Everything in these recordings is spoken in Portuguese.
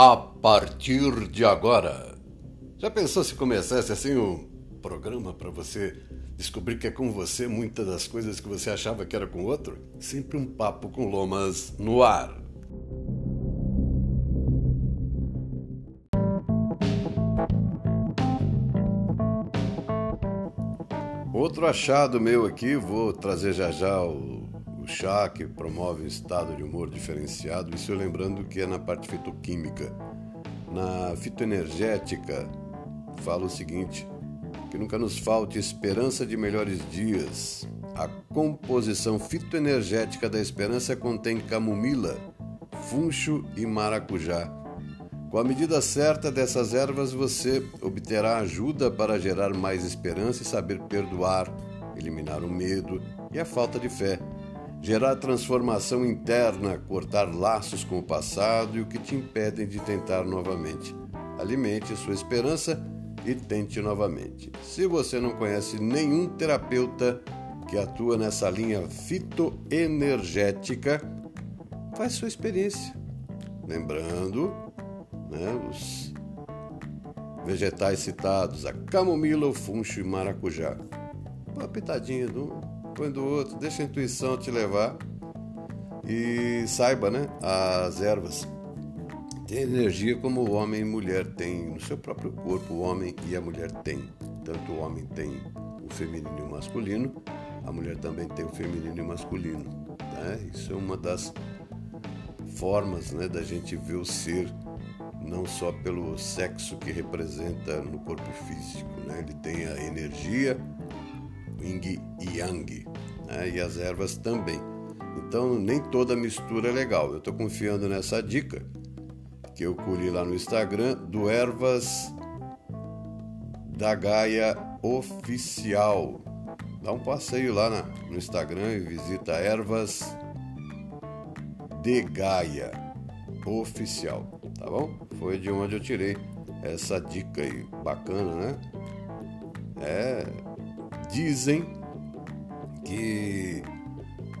a partir de agora. Já pensou se começasse assim um programa para você descobrir que é com você muitas das coisas que você achava que era com outro? Sempre um papo com lomas no ar. Outro achado meu aqui, vou trazer já já o chá que promove um estado de humor diferenciado, isso lembrando que é na parte fitoquímica. Na fitoenergética, fala o seguinte: que nunca nos falte esperança de melhores dias. A composição fitoenergética da esperança contém camomila, funcho e maracujá. Com a medida certa dessas ervas, você obterá ajuda para gerar mais esperança e saber perdoar, eliminar o medo e a falta de fé gerar transformação interna, cortar laços com o passado e o que te impedem de tentar novamente. Alimente sua esperança e tente novamente. Se você não conhece nenhum terapeuta que atua nessa linha fitoenergética, faz sua experiência. Lembrando, né, os vegetais citados, a camomila, o funcho e maracujá. Uma pitadinha do põe do outro, deixa a intuição te levar e saiba, né? As ervas têm energia como o homem e mulher têm no seu próprio corpo, o homem e a mulher têm. Tanto o homem tem o feminino e o masculino, a mulher também tem o feminino e o masculino. Né? Isso é uma das formas né, da gente ver o ser não só pelo sexo que representa no corpo físico. Né? Ele tem a energia, yin e yang, né? e as ervas também. Então, nem toda mistura é legal. Eu estou confiando nessa dica que eu colhi lá no Instagram do Ervas da Gaia Oficial. Dá um passeio lá na, no Instagram e visita Ervas de Gaia Oficial, tá bom? Foi de onde eu tirei essa dica aí, bacana, né? É, Dizem que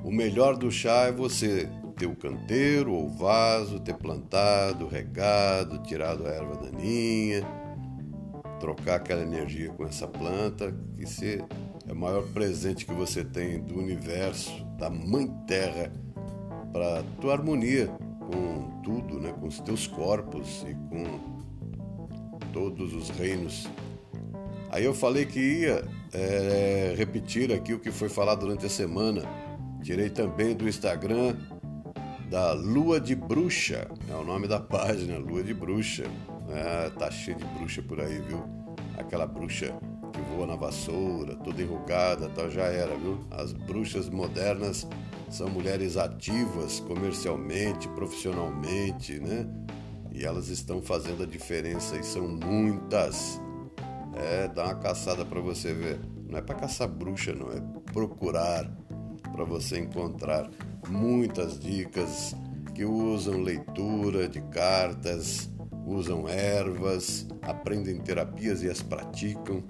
o melhor do chá é você ter o canteiro ou vaso, ter plantado, regado, tirado a erva daninha, trocar aquela energia com essa planta, que se é o maior presente que você tem do universo, da Mãe Terra, para tua harmonia com tudo, né? com os teus corpos e com todos os reinos Aí eu falei que ia é, repetir aqui o que foi falado durante a semana. Tirei também do Instagram da Lua de Bruxa, é o nome da página, Lua de Bruxa. É, tá cheio de bruxa por aí, viu? Aquela bruxa que voa na vassoura, toda enrugada, tal, já era, viu? As bruxas modernas são mulheres ativas comercialmente, profissionalmente, né? E elas estão fazendo a diferença e são muitas. É, dá uma caçada para você ver. Não é para caçar bruxa, não, é procurar para você encontrar muitas dicas que usam leitura de cartas, usam ervas, aprendem terapias e as praticam.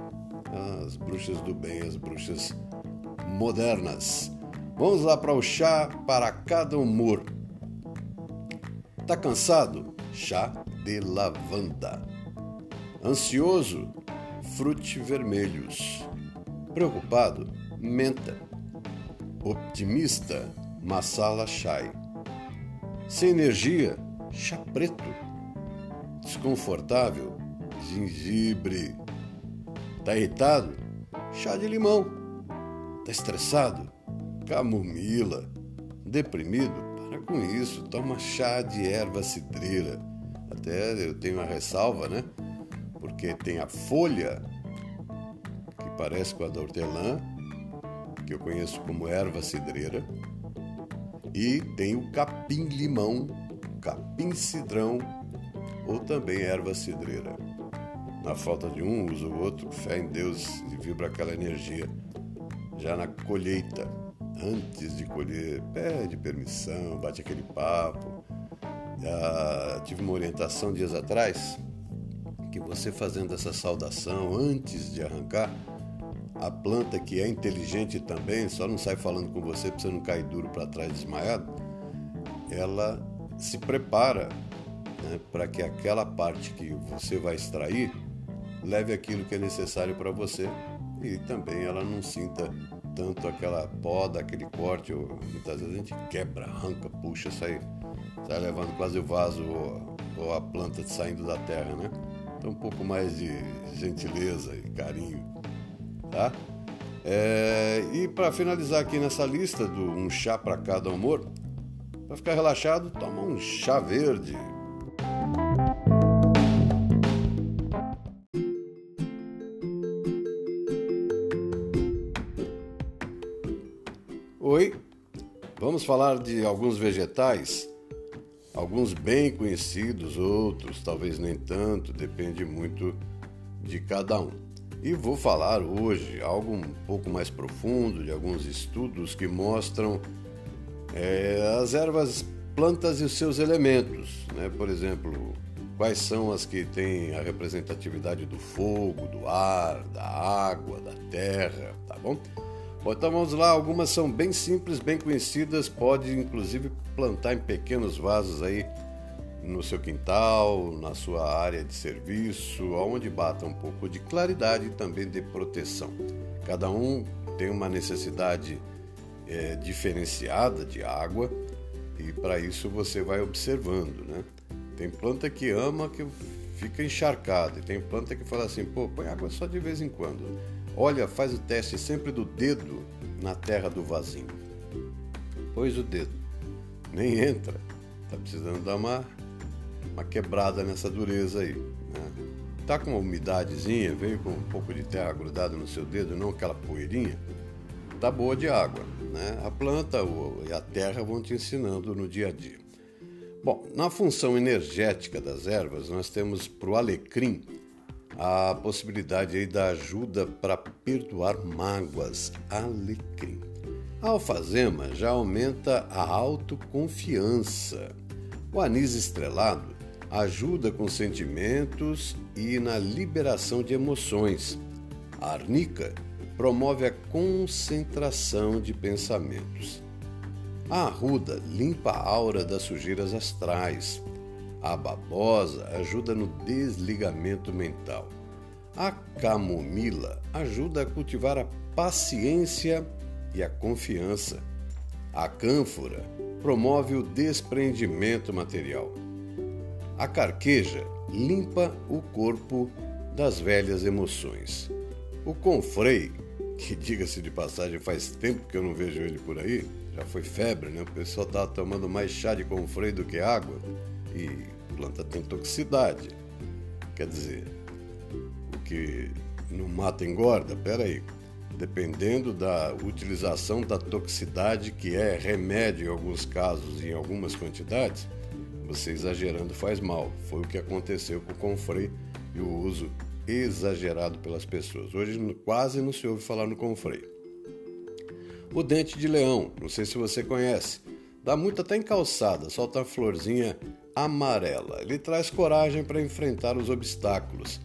As bruxas do bem, as bruxas modernas. Vamos lá para o chá para cada humor. Tá cansado? Chá de lavanda. Ansioso? Vermelhos. Preocupado, menta. Optimista, masala chai. Sem energia, chá preto. Desconfortável, gengibre. Tá irritado? Chá de limão. Tá estressado? Camomila. Deprimido? Para com isso, toma chá de erva cidreira. Até eu tenho uma ressalva, né? Porque tem a folha, que parece com a da hortelã, que eu conheço como erva cidreira, e tem o capim-limão, capim-cidrão ou também erva cidreira. Na falta de um, usa o outro, fé em Deus e vibra aquela energia. Já na colheita, antes de colher, pede permissão, bate aquele papo. Já tive uma orientação dias atrás que você fazendo essa saudação antes de arrancar, a planta que é inteligente também, só não sai falando com você para você não cair duro para trás desmaiado, ela se prepara né, para que aquela parte que você vai extrair leve aquilo que é necessário para você e também ela não sinta tanto aquela poda, aquele corte. Ou, muitas vezes a gente quebra, arranca, puxa, sai, sai levando quase o vaso ou, ou a planta saindo da terra, né? Então um pouco mais de gentileza e carinho, tá? É, e para finalizar aqui nessa lista do um chá para cada humor, para ficar relaxado, toma um chá verde. Oi, vamos falar de alguns vegetais, alguns bem conhecidos, outros talvez nem tanto, depende muito de cada um. E vou falar hoje algo um pouco mais profundo de alguns estudos que mostram é, as ervas, plantas e os seus elementos. Né? Por exemplo, quais são as que têm a representatividade do fogo, do ar, da água, da terra, tá bom? Bom, então vamos lá, algumas são bem simples, bem conhecidas, pode inclusive plantar em pequenos vasos aí no seu quintal, na sua área de serviço, onde bata um pouco de claridade e também de proteção. Cada um tem uma necessidade é, diferenciada de água e para isso você vai observando, né? Tem planta que ama que fica encharcada e tem planta que fala assim, pô, põe água só de vez em quando. Olha, faz o teste sempre do dedo na terra do vasinho. Pôs o dedo, nem entra. Tá precisando dar uma uma quebrada nessa dureza aí. Né? Tá com uma umidadezinha, veio com um pouco de terra grudada no seu dedo, não aquela poeirinha, tá boa de água. Né? A planta e a terra vão te ensinando no dia a dia. Bom, na função energética das ervas, nós temos para o alecrim a possibilidade aí da ajuda para perdoar mágoas. Alecrim. A alfazema já aumenta a autoconfiança. O anis estrelado ajuda com sentimentos e na liberação de emoções. A arnica promove a concentração de pensamentos. A arruda limpa a aura das sujeiras astrais. A babosa ajuda no desligamento mental. A camomila ajuda a cultivar a paciência e a confiança. A cânfora promove o desprendimento material. A carqueja limpa o corpo das velhas emoções. O confrei, que diga-se de passagem, faz tempo que eu não vejo ele por aí, já foi febre, né? O pessoal tá tomando mais chá de confrei do que água e planta tem toxicidade. Quer dizer, o que não mata engorda? Pera aí. Dependendo da utilização da toxicidade, que é remédio em alguns casos em algumas quantidades, você exagerando faz mal. Foi o que aconteceu com o confrei e o uso exagerado pelas pessoas. Hoje quase não se ouve falar no confrei. O dente de leão, não sei se você conhece, dá muito até em calçada, solta a florzinha amarela. Ele traz coragem para enfrentar os obstáculos.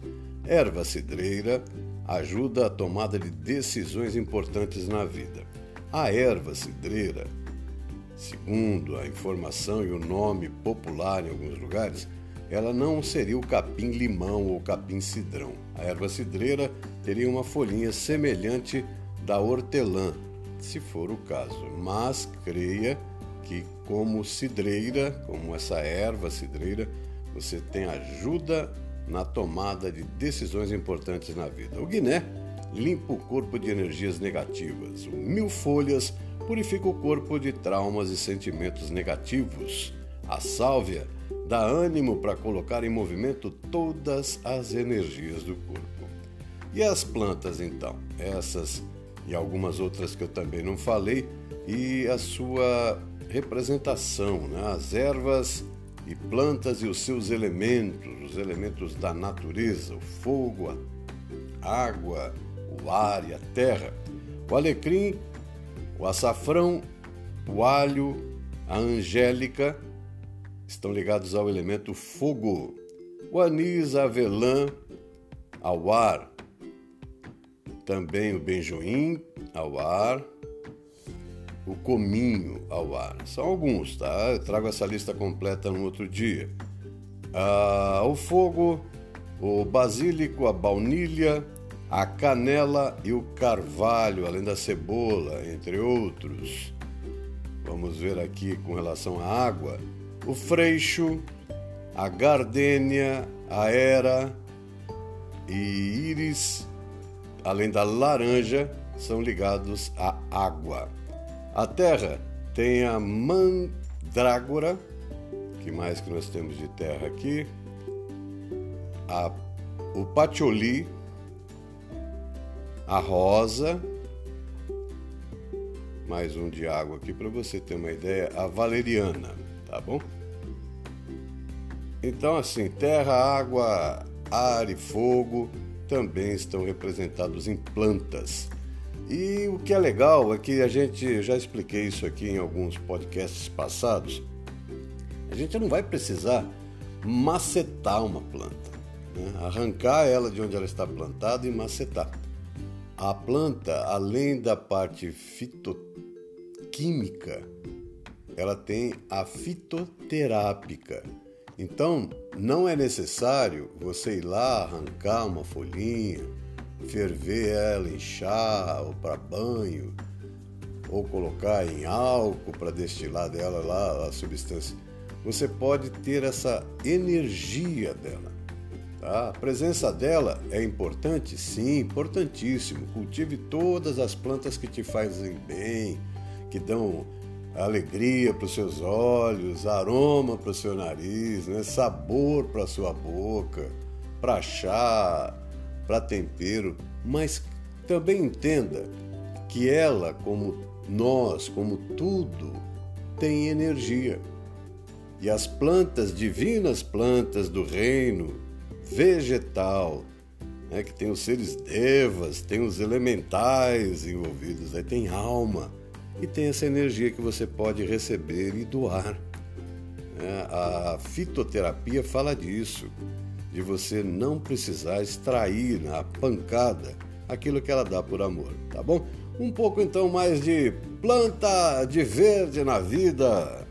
Erva cidreira ajuda a tomada de decisões importantes na vida. A erva cidreira Segundo a informação e o nome popular em alguns lugares, ela não seria o capim-limão ou capim-cidrão. A erva cidreira teria uma folhinha semelhante da hortelã, se for o caso, mas creia que como cidreira, como essa erva cidreira, você tem ajuda na tomada de decisões importantes na vida. O guiné limpa o corpo de energias negativas. O mil folhas purifica o corpo de traumas e sentimentos negativos. A sálvia dá ânimo para colocar em movimento todas as energias do corpo. E as plantas, então? Essas e algumas outras que eu também não falei, e a sua representação, né? as ervas e plantas e os seus elementos, os elementos da natureza, o fogo, a água, o ar e a terra. O alecrim o açafrão, o alho, a angélica estão ligados ao elemento fogo. O anis, a avelã, ao ar. Também o benjoim, ao ar. O cominho, ao ar. São alguns, tá? Eu trago essa lista completa no outro dia. ah, o fogo, o basílico, a baunilha, a canela e o carvalho, além da cebola, entre outros. Vamos ver aqui com relação à água: o freixo, a gardênia, a era e íris, além da laranja, são ligados à água. A terra tem a mandrágora, que mais que nós temos de terra aqui? A, o patchouli, a rosa, mais um de água aqui para você ter uma ideia, a valeriana, tá bom? Então, assim, terra, água, ar e fogo também estão representados em plantas. E o que é legal é que a gente, já expliquei isso aqui em alguns podcasts passados, a gente não vai precisar macetar uma planta, né? arrancar ela de onde ela está plantada e macetar. A planta, além da parte fitoquímica, ela tem a fitoterápica. Então, não é necessário você ir lá arrancar uma folhinha, ferver ela em chá ou para banho, ou colocar em álcool para destilar dela lá a substância. Você pode ter essa energia dela. Tá? A presença dela é importante? Sim, importantíssimo. Cultive todas as plantas que te fazem bem, que dão alegria para os seus olhos, aroma para o seu nariz, né? sabor para a sua boca, para chá, para tempero. Mas também entenda que ela, como nós, como tudo, tem energia. E as plantas, divinas plantas do reino, vegetal, né, que tem os seres devas, tem os elementais envolvidos, aí tem alma e tem essa energia que você pode receber e doar. Né? A fitoterapia fala disso, de você não precisar extrair na pancada aquilo que ela dá por amor, tá bom? Um pouco então mais de planta de verde na vida.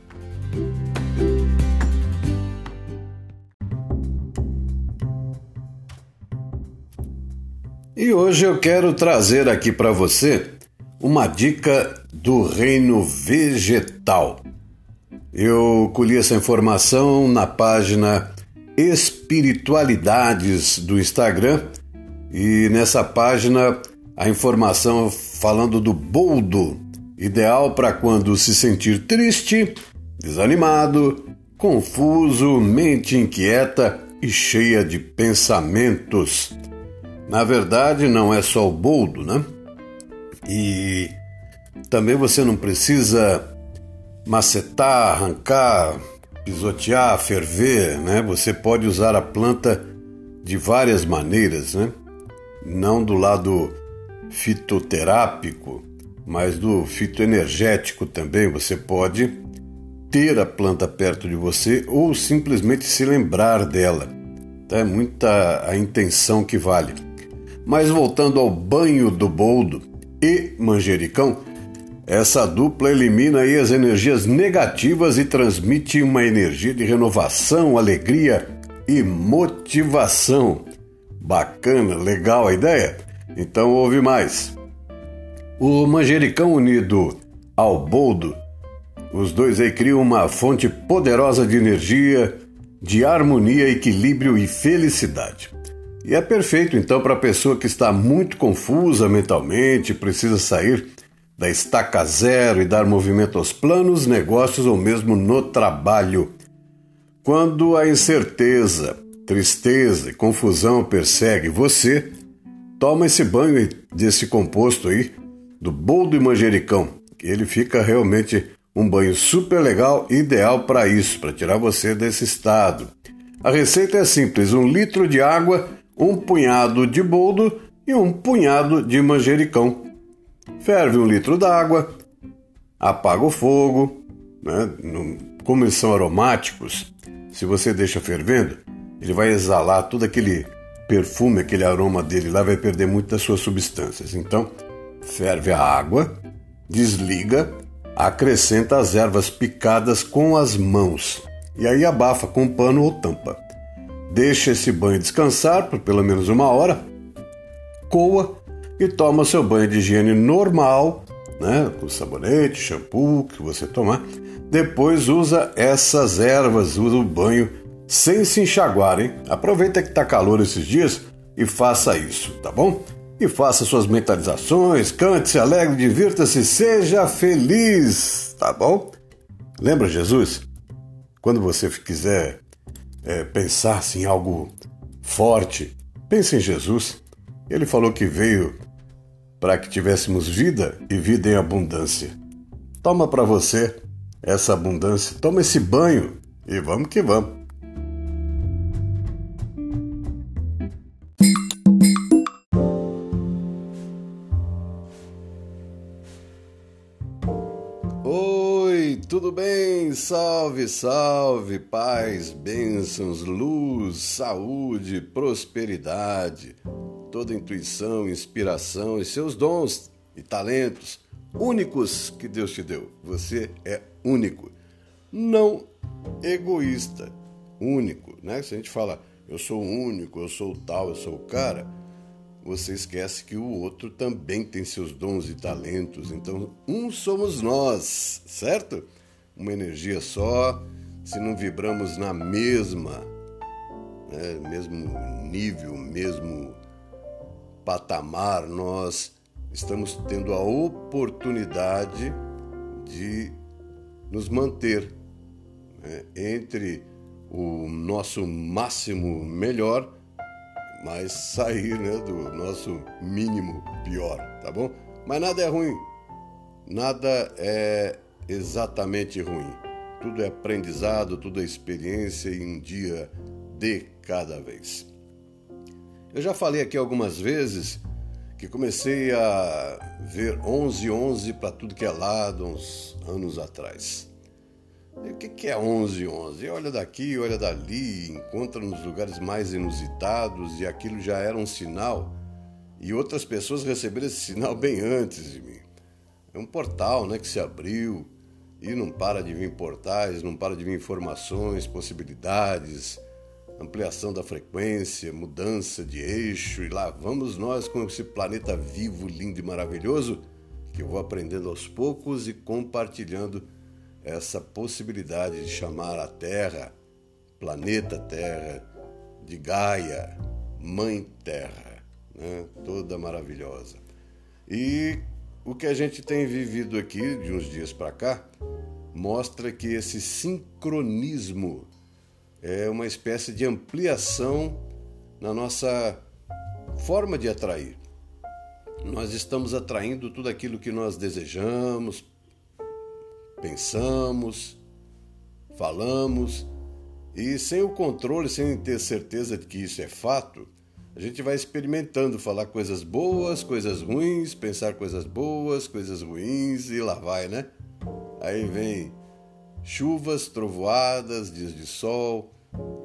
E hoje eu quero trazer aqui para você uma dica do reino vegetal. Eu colhi essa informação na página Espiritualidades do Instagram e nessa página a informação falando do boldo, ideal para quando se sentir triste, desanimado, confuso, mente inquieta e cheia de pensamentos. Na verdade, não é só o boldo, né? E também você não precisa macetar, arrancar, pisotear, ferver, né? Você pode usar a planta de várias maneiras, né? Não do lado fitoterápico, mas do fitoenergético também. Você pode ter a planta perto de você ou simplesmente se lembrar dela. Tá? É muita a intenção que vale. Mas voltando ao banho do boldo e manjericão, essa dupla elimina aí as energias negativas e transmite uma energia de renovação, alegria e motivação. Bacana, legal a ideia? Então ouve mais. O manjericão unido ao boldo, os dois aí criam uma fonte poderosa de energia, de harmonia, equilíbrio e felicidade. E é perfeito então para a pessoa que está muito confusa mentalmente, precisa sair da estaca zero e dar movimento aos planos, negócios ou mesmo no trabalho. Quando a incerteza, tristeza e confusão persegue você, toma esse banho desse composto aí, do boldo e manjericão, que ele fica realmente um banho super legal, ideal para isso, para tirar você desse estado. A receita é simples: um litro de água, um punhado de boldo e um punhado de manjericão. Ferve um litro d'água, apaga o fogo, né? como eles são aromáticos, se você deixa fervendo, ele vai exalar todo aquele perfume, aquele aroma dele lá, vai perder muitas das suas substâncias. Então, ferve a água, desliga, acrescenta as ervas picadas com as mãos e aí abafa com pano ou tampa. deixa esse banho descansar por pelo menos uma hora, coa e toma seu banho de higiene normal, né, com sabonete, shampoo que você tomar. Depois usa essas ervas, usa o banho sem se enxaguar, hein? Aproveita que tá calor esses dias e faça isso, tá bom? E faça suas mentalizações, cante, se alegre, divirta-se, seja feliz, tá bom? Lembra Jesus? Quando você quiser é, pensar assim, em algo forte, pense em Jesus. Ele falou que veio para que tivéssemos vida e vida em abundância. Toma para você essa abundância, toma esse banho e vamos que vamos. tudo bem? Salve, salve, paz, bênçãos, luz, saúde, prosperidade, toda intuição, inspiração e seus dons e talentos únicos que Deus te deu. Você é único, não egoísta, único, né? Se a gente fala eu sou único, eu sou tal, eu sou o cara, você esquece que o outro também tem seus dons e talentos. Então, um somos nós, certo? uma energia só, se não vibramos na mesma, né, mesmo nível, mesmo patamar, nós estamos tendo a oportunidade de nos manter né, entre o nosso máximo melhor, mas sair né, do nosso mínimo pior, tá bom? Mas nada é ruim, nada é exatamente ruim. Tudo é aprendizado, tudo é experiência e um dia de cada vez. Eu já falei aqui algumas vezes que comecei a ver 11 11 para tudo que é lado uns anos atrás. E o que é 11 11? Olha daqui, olha dali, encontra nos lugares mais inusitados e aquilo já era um sinal e outras pessoas receberam esse sinal bem antes de mim. É um portal né, que se abriu e não para de vir portais, não para de vir informações, possibilidades, ampliação da frequência, mudança de eixo, e lá vamos nós com esse planeta vivo, lindo e maravilhoso, que eu vou aprendendo aos poucos e compartilhando essa possibilidade de chamar a Terra, planeta Terra, de Gaia, Mãe Terra, né? toda maravilhosa. E o que a gente tem vivido aqui de uns dias para cá mostra que esse sincronismo é uma espécie de ampliação na nossa forma de atrair. Nós estamos atraindo tudo aquilo que nós desejamos, pensamos, falamos, e sem o controle, sem ter certeza de que isso é fato, a gente vai experimentando falar coisas boas, coisas ruins, pensar coisas boas, coisas ruins e lá vai, né? Aí vem chuvas, trovoadas, dias de sol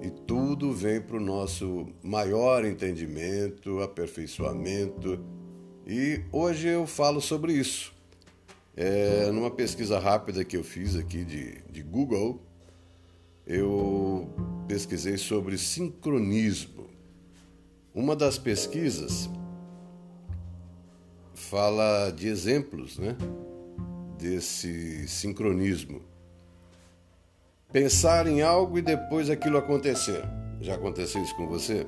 e tudo vem para o nosso maior entendimento, aperfeiçoamento. E hoje eu falo sobre isso. É, numa pesquisa rápida que eu fiz aqui de, de Google, eu pesquisei sobre sincronismo. Uma das pesquisas fala de exemplos, né? desse sincronismo. Pensar em algo e depois aquilo acontecer. Já aconteceu isso com você?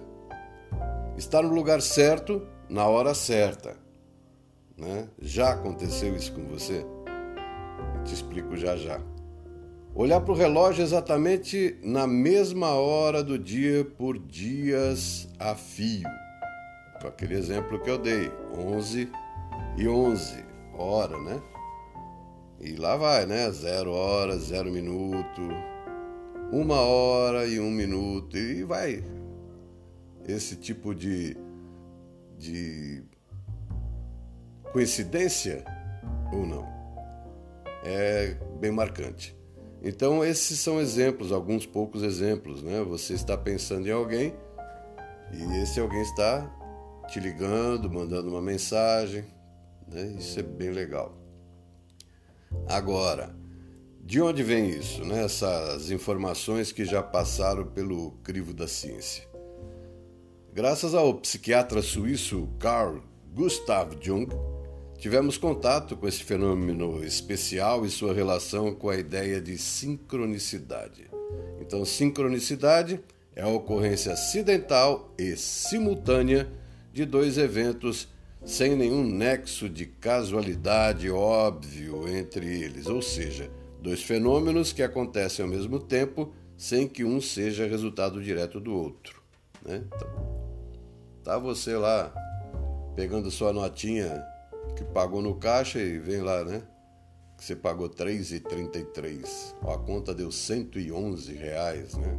Estar no lugar certo, na hora certa. Né? Já aconteceu isso com você? Eu te explico já já. Olhar para o relógio exatamente na mesma hora do dia por dias a fio. Com aquele exemplo que eu dei, 11 e 11 hora, né? E lá vai, né? Zero hora, zero minuto, uma hora e um minuto, e vai. Esse tipo de, de coincidência ou não é bem marcante. Então, esses são exemplos, alguns poucos exemplos, né? Você está pensando em alguém e esse alguém está te ligando, mandando uma mensagem, né? Isso é bem legal. Agora, de onde vem isso, né? Essas informações que já passaram pelo crivo da ciência. Graças ao psiquiatra suíço Carl Gustav Jung, tivemos contato com esse fenômeno especial e sua relação com a ideia de sincronicidade. Então, sincronicidade é a ocorrência acidental e simultânea de dois eventos sem nenhum nexo de casualidade óbvio entre eles, ou seja, dois fenômenos que acontecem ao mesmo tempo sem que um seja resultado direto do outro. Né? Então, tá você lá pegando sua notinha que pagou no caixa e vem lá, né? Que você pagou R$ 3,33. A conta deu 111 reais, né?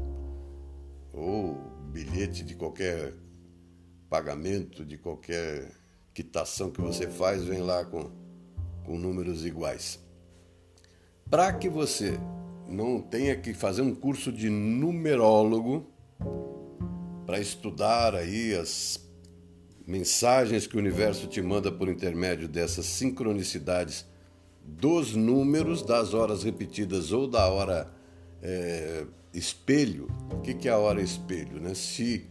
Ou bilhete de qualquer pagamento, de qualquer quitação que você faz, vem lá com, com números iguais. Para que você não tenha que fazer um curso de numerólogo para estudar aí as mensagens que o universo te manda por intermédio dessas sincronicidades dos números, das horas repetidas ou da hora é, espelho. O que, que é a hora espelho? Né? Se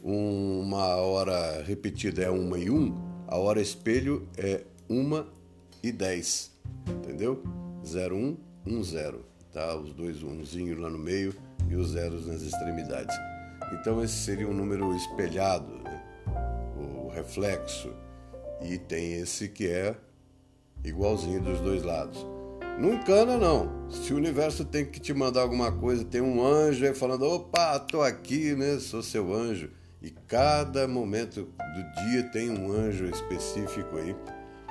uma hora repetida é uma e um, a hora espelho é uma e dez, entendeu? 01, 10, tá? Os dois umzinhos lá no meio e os zeros nas extremidades. Então esse seria um número espelhado, né? o reflexo. E tem esse que é igualzinho dos dois lados. Não encana não. Se o universo tem que te mandar alguma coisa, tem um anjo aí falando, opa, tô aqui, né? Sou seu anjo. E cada momento do dia tem um anjo específico aí.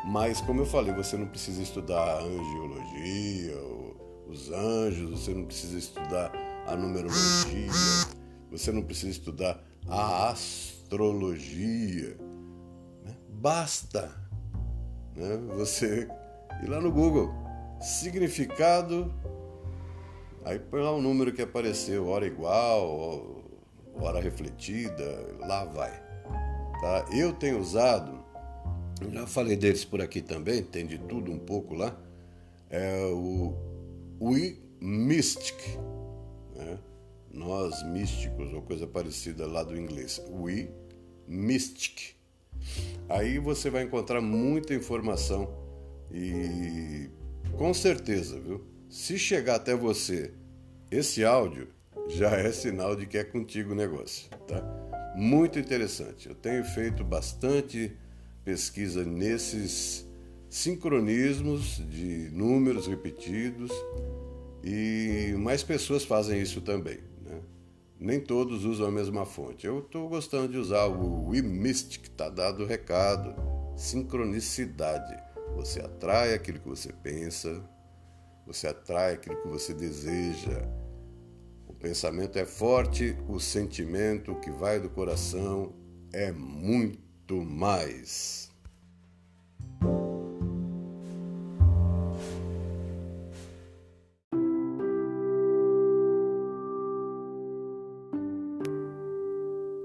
Mas, como eu falei, você não precisa estudar angiologia, os anjos, você não precisa estudar a numerologia, você não precisa estudar a astrologia. Né? Basta né? você ir lá no Google, significado, aí põe lá o número que apareceu, hora igual, hora refletida, lá vai. Tá? Eu tenho usado, já falei deles por aqui também, tem de tudo um pouco lá, é o We Mystic, né? nós místicos, ou coisa parecida lá do inglês, We Mystic. Aí você vai encontrar muita informação e com certeza, viu? Se chegar até você esse áudio, já é sinal de que é contigo o negócio, tá? Muito interessante. Eu tenho feito bastante pesquisa nesses sincronismos de números repetidos e mais pessoas fazem isso também. Né? Nem todos usam a mesma fonte. Eu estou gostando de usar o WeMystic, está dado o recado. Sincronicidade. Você atrai aquilo que você pensa, você atrai aquilo que você deseja pensamento é forte, o sentimento que vai do coração é muito mais.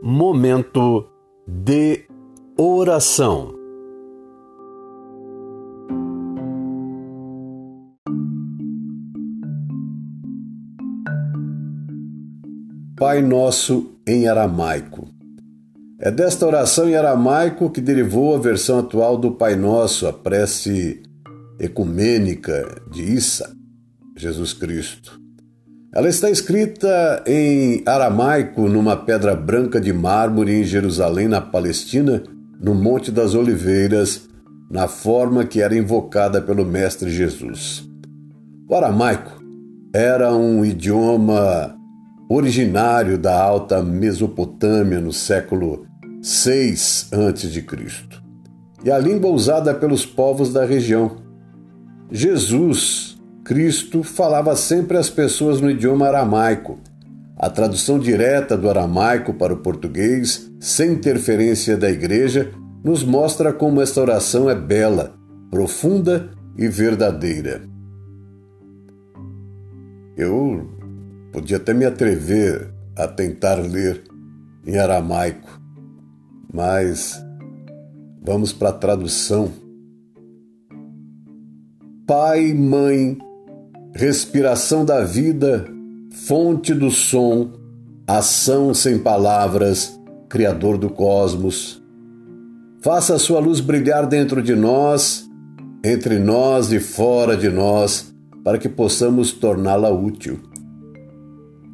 Momento de oração. Pai Nosso em aramaico. É desta oração em aramaico que derivou a versão atual do Pai Nosso, a prece ecumênica de Issa, Jesus Cristo. Ela está escrita em aramaico numa pedra branca de mármore em Jerusalém, na Palestina, no Monte das Oliveiras, na forma que era invocada pelo Mestre Jesus. O aramaico era um idioma originário da Alta Mesopotâmia no século 6 a.C. e a língua usada pelos povos da região. Jesus, Cristo, falava sempre às pessoas no idioma aramaico. A tradução direta do aramaico para o português, sem interferência da igreja, nos mostra como esta oração é bela, profunda e verdadeira. Eu Podia até me atrever a tentar ler em aramaico, mas vamos para a tradução. Pai, mãe, respiração da vida, fonte do som, ação sem palavras, Criador do cosmos. Faça a sua luz brilhar dentro de nós, entre nós e fora de nós, para que possamos torná-la útil.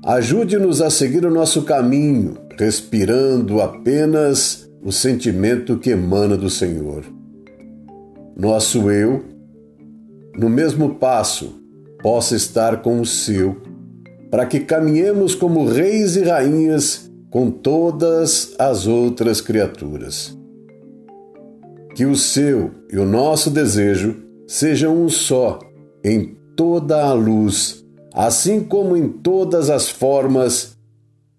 Ajude-nos a seguir o nosso caminho, respirando apenas o sentimento que emana do Senhor. Nosso eu, no mesmo passo, possa estar com o seu, para que caminhemos como reis e rainhas com todas as outras criaturas. Que o seu e o nosso desejo sejam um só em toda a luz, assim como em todas as formas,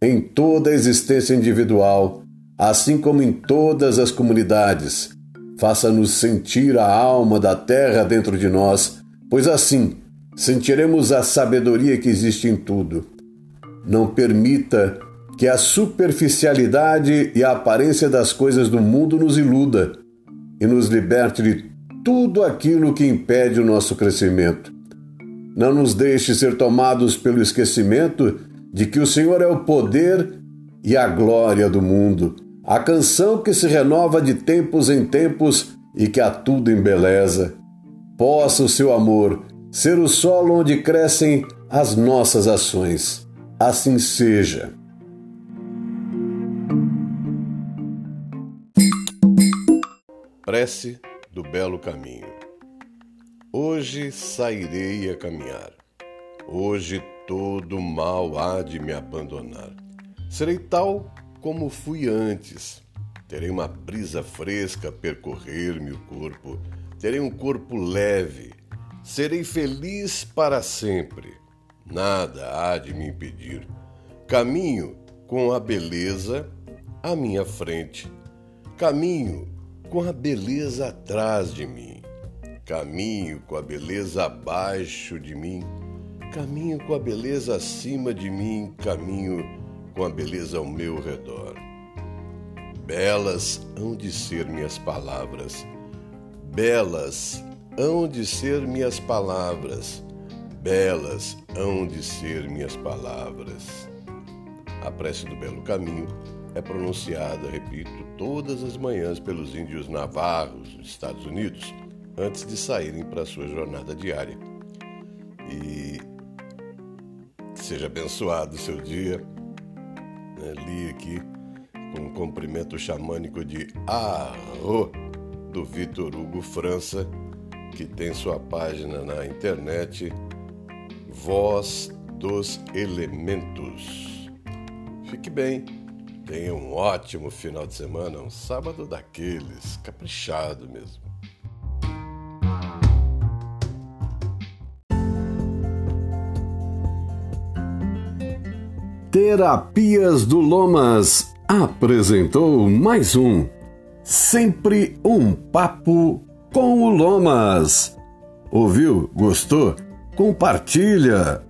em toda a existência individual, assim como em todas as comunidades. Faça-nos sentir a alma da terra dentro de nós, pois assim sentiremos a sabedoria que existe em tudo. Não permita que a superficialidade e a aparência das coisas do mundo nos iluda e nos liberte de tudo aquilo que impede o nosso crescimento. Não nos deixe ser tomados pelo esquecimento de que o Senhor é o poder e a glória do mundo, a canção que se renova de tempos em tempos e que a tudo embeleza. Possa o seu amor ser o solo onde crescem as nossas ações. Assim seja. Prece do Belo Caminho. Hoje sairei a caminhar. Hoje todo mal há de me abandonar. Serei tal como fui antes. Terei uma brisa fresca percorrer-me o corpo. Terei um corpo leve Serei feliz para sempre. Nada há de me impedir. Caminho com a beleza à minha frente. Caminho com a beleza atrás de mim. Caminho com a beleza abaixo de mim. Caminho com a beleza acima de mim. Caminho com a beleza ao meu redor. Belas hão de ser minhas palavras. Belas hão de ser minhas palavras, belas hão de ser minhas palavras. A prece do Belo Caminho é pronunciada, repito, todas as manhãs pelos índios navarros dos Estados Unidos, antes de saírem para a sua jornada diária. E seja abençoado o seu dia. Né? Li aqui com um cumprimento xamânico de Arro, do Vitor Hugo França, que tem sua página na internet Voz dos Elementos. Fique bem, tenha um ótimo final de semana, um sábado daqueles, caprichado mesmo. Terapias do Lomas apresentou mais um Sempre um Papo com o Lomas. Ouviu? Gostou? Compartilha!